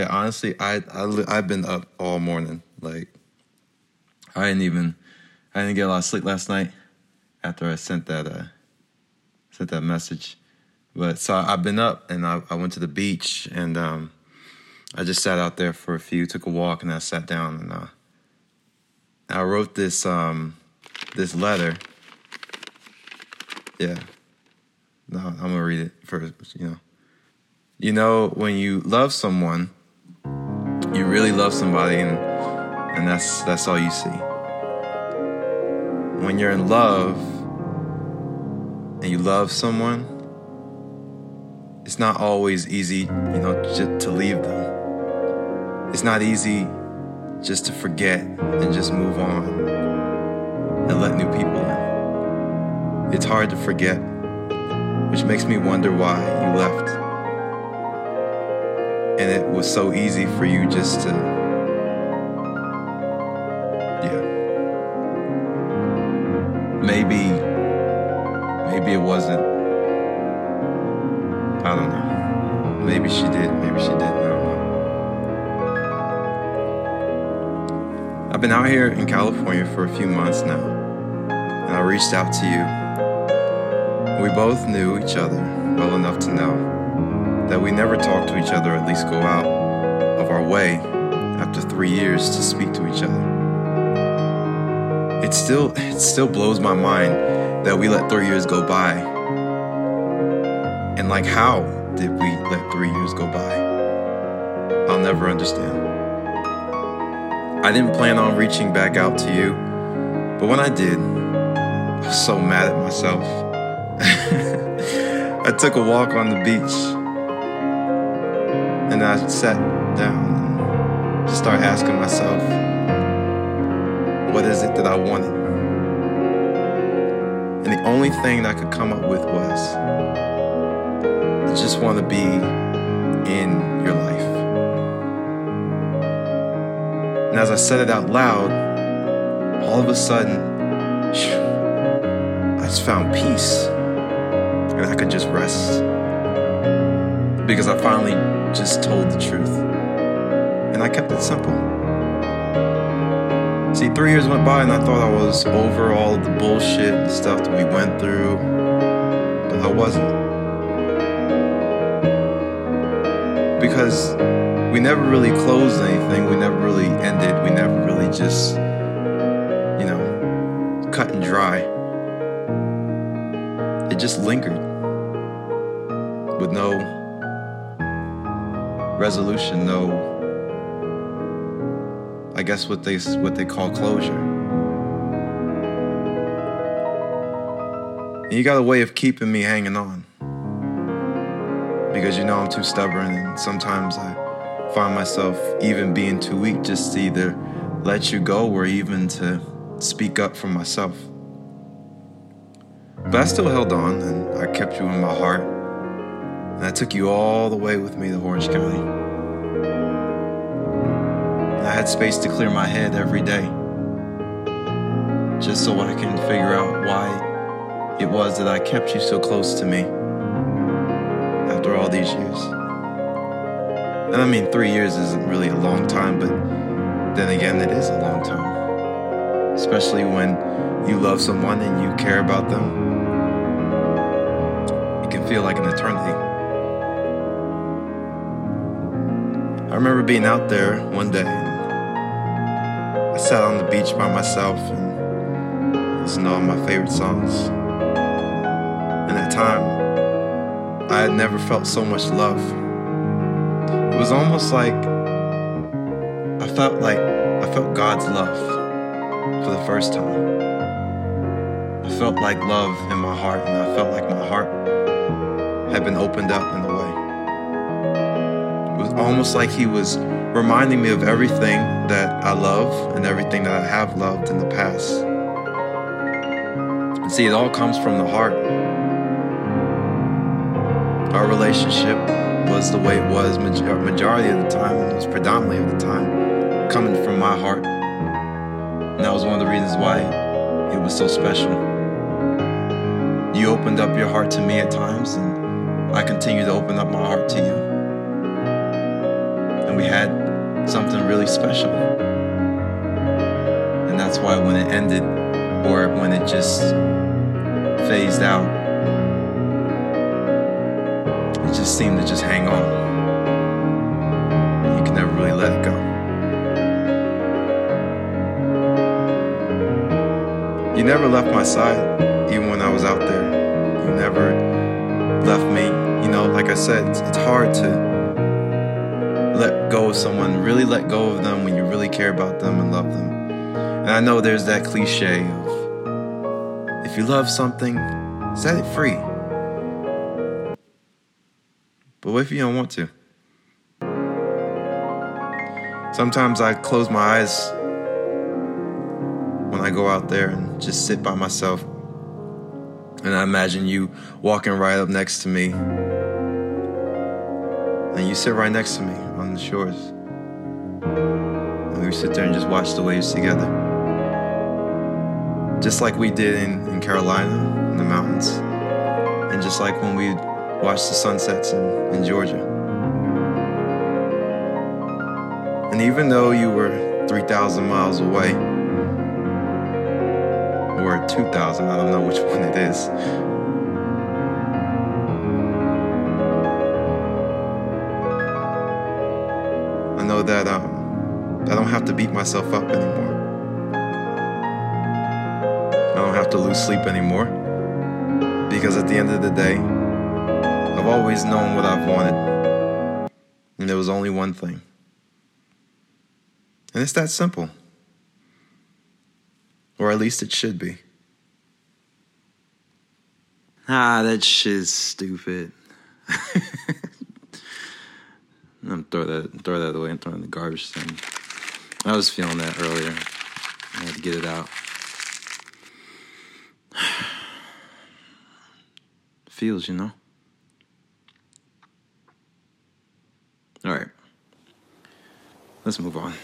Yeah, honestly, I, I I've been up all morning. Like, I didn't even I didn't get a lot of sleep last night after I sent that uh sent that message. But so I've been up and I, I went to the beach and um I just sat out there for a few, took a walk, and I sat down and uh I wrote this um this letter. Yeah. No, I'm gonna read it first, you know. You know, when you love someone, you really love somebody and and that's that's all you see. When you're in love and you love someone, it's not always easy, you know, just to leave them. It's not easy just to forget and just move on and let new people in. It's hard to forget, which makes me wonder why you left. And it was so easy for you just to, yeah. Maybe, maybe it wasn't. I don't know. Maybe she did, maybe she didn't. I don't know. I've been out here in California for a few months now, and I reached out to you. We both knew each other well enough to know that we never talk to each other, at least go out of our way after three years to speak to each other. It still, it still blows my mind that we let three years go by. And like, how did we let three years go by? I'll never understand. I didn't plan on reaching back out to you, but when I did, I was so mad at myself. I took a walk on the beach and I sat down and just started asking myself, what is it that I wanted? And the only thing that I could come up with was, I just want to be in your life. And as I said it out loud, all of a sudden, I just found peace. And I could just rest. Because I finally just told the truth. And I kept it simple. See, three years went by and I thought I was over all the bullshit and stuff that we went through. But I wasn't. Because we never really closed anything. We never really ended. We never really just, you know, cut and dry. It just lingered with no resolution, no, I guess what they what they call closure. And you got a way of keeping me hanging on because you know I'm too stubborn, and sometimes I find myself even being too weak just to either let you go or even to speak up for myself. But I still held on and I kept you in my heart. And I took you all the way with me to Orange County. I had space to clear my head every day. Just so I can figure out why it was that I kept you so close to me after all these years. And I mean, three years isn't really a long time, but then again, it is a long time. Especially when you love someone and you care about them. It can feel like an eternity. I remember being out there one day. I sat on the beach by myself and listened to all my favorite songs. And at that time, I had never felt so much love. It was almost like I felt like I felt God's love for the first time. I felt like love in my heart, and I felt like my heart had been opened up in a way. Almost like He was reminding me of everything that I love and everything that I have loved in the past. And see, it all comes from the heart. Our relationship was the way it was majority of the time, it was predominantly of the time coming from my heart. And that was one of the reasons why it was so special. You opened up your heart to me at times, and I continue to open up my heart to you. And we had something really special. And that's why when it ended, or when it just phased out, it just seemed to just hang on. You can never really let it go. You never left my side, even when I was out there. You never left me. You know, like I said, it's, it's hard to go of someone, really let go of them when you really care about them and love them. And I know there's that cliche of if you love something, set it free. But what if you don't want to? Sometimes I close my eyes when I go out there and just sit by myself. And I imagine you walking right up next to me. And you sit right next to me on the shores. And we sit there and just watch the waves together. Just like we did in, in Carolina, in the mountains. And just like when we watched the sunsets in, in Georgia. And even though you were 3,000 miles away, or 2,000, I don't know which one it is. That um, I don't have to beat myself up anymore. I don't have to lose sleep anymore. Because at the end of the day, I've always known what I've wanted. And there was only one thing. And it's that simple. Or at least it should be. Ah, that shit's stupid. I'm throw that throw that away and throw it in the garbage thing. I was feeling that earlier. I had to get it out. Feels, you know. All right. Let's move on.